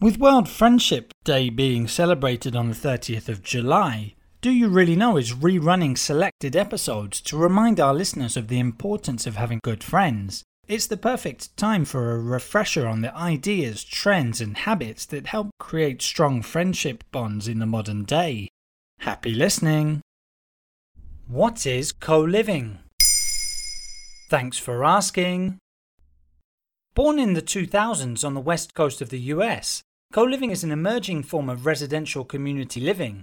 With World Friendship Day being celebrated on the 30th of July, Do You Really Know is rerunning selected episodes to remind our listeners of the importance of having good friends. It's the perfect time for a refresher on the ideas, trends, and habits that help create strong friendship bonds in the modern day. Happy listening! What is co living? Thanks for asking. Born in the 2000s on the west coast of the US, Co living is an emerging form of residential community living.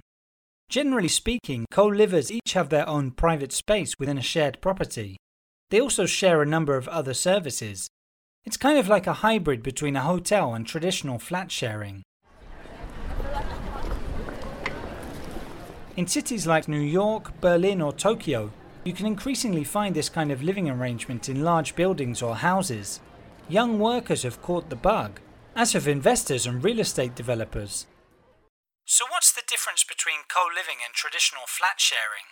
Generally speaking, co livers each have their own private space within a shared property. They also share a number of other services. It's kind of like a hybrid between a hotel and traditional flat sharing. In cities like New York, Berlin, or Tokyo, you can increasingly find this kind of living arrangement in large buildings or houses. Young workers have caught the bug as have investors and real estate developers. So, what's the difference between co living and traditional flat sharing?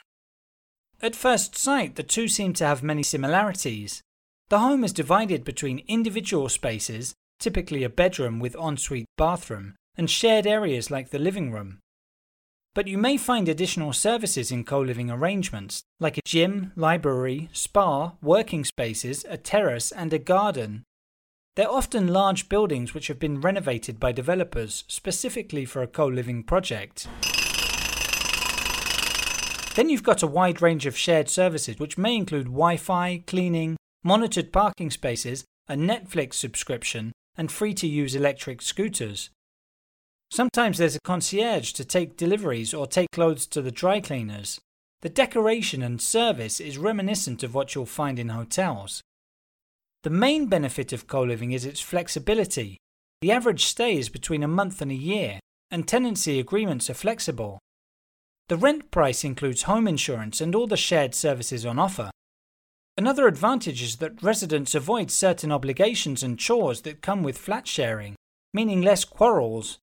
At first sight, the two seem to have many similarities. The home is divided between individual spaces, typically a bedroom with ensuite bathroom, and shared areas like the living room. But you may find additional services in co living arrangements, like a gym, library, spa, working spaces, a terrace, and a garden, they're often large buildings which have been renovated by developers specifically for a co living project. Then you've got a wide range of shared services which may include Wi Fi, cleaning, monitored parking spaces, a Netflix subscription, and free to use electric scooters. Sometimes there's a concierge to take deliveries or take clothes to the dry cleaners. The decoration and service is reminiscent of what you'll find in hotels. The main benefit of co living is its flexibility. The average stay is between a month and a year, and tenancy agreements are flexible. The rent price includes home insurance and all the shared services on offer. Another advantage is that residents avoid certain obligations and chores that come with flat sharing, meaning less quarrels.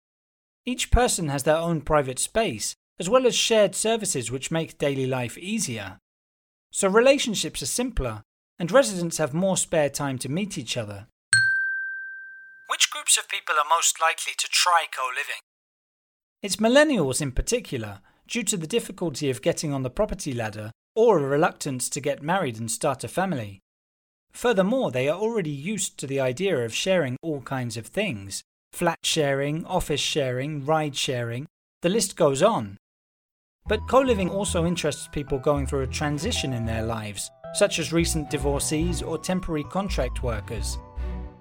Each person has their own private space, as well as shared services which make daily life easier. So relationships are simpler and residents have more spare time to meet each other. Which groups of people are most likely to try co living? It's millennials in particular, due to the difficulty of getting on the property ladder or a reluctance to get married and start a family. Furthermore, they are already used to the idea of sharing all kinds of things flat sharing, office sharing, ride sharing, the list goes on. But co living also interests people going through a transition in their lives such as recent divorcees or temporary contract workers.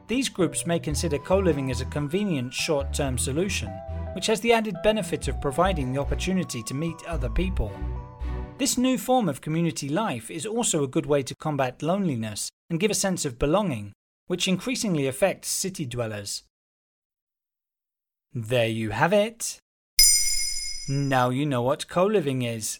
These groups may consider co living as a convenient short term solution, which has the added benefit of providing the opportunity to meet other people. This new form of community life is also a good way to combat loneliness and give a sense of belonging, which increasingly affects city dwellers. There you have it. Now you know what co living is.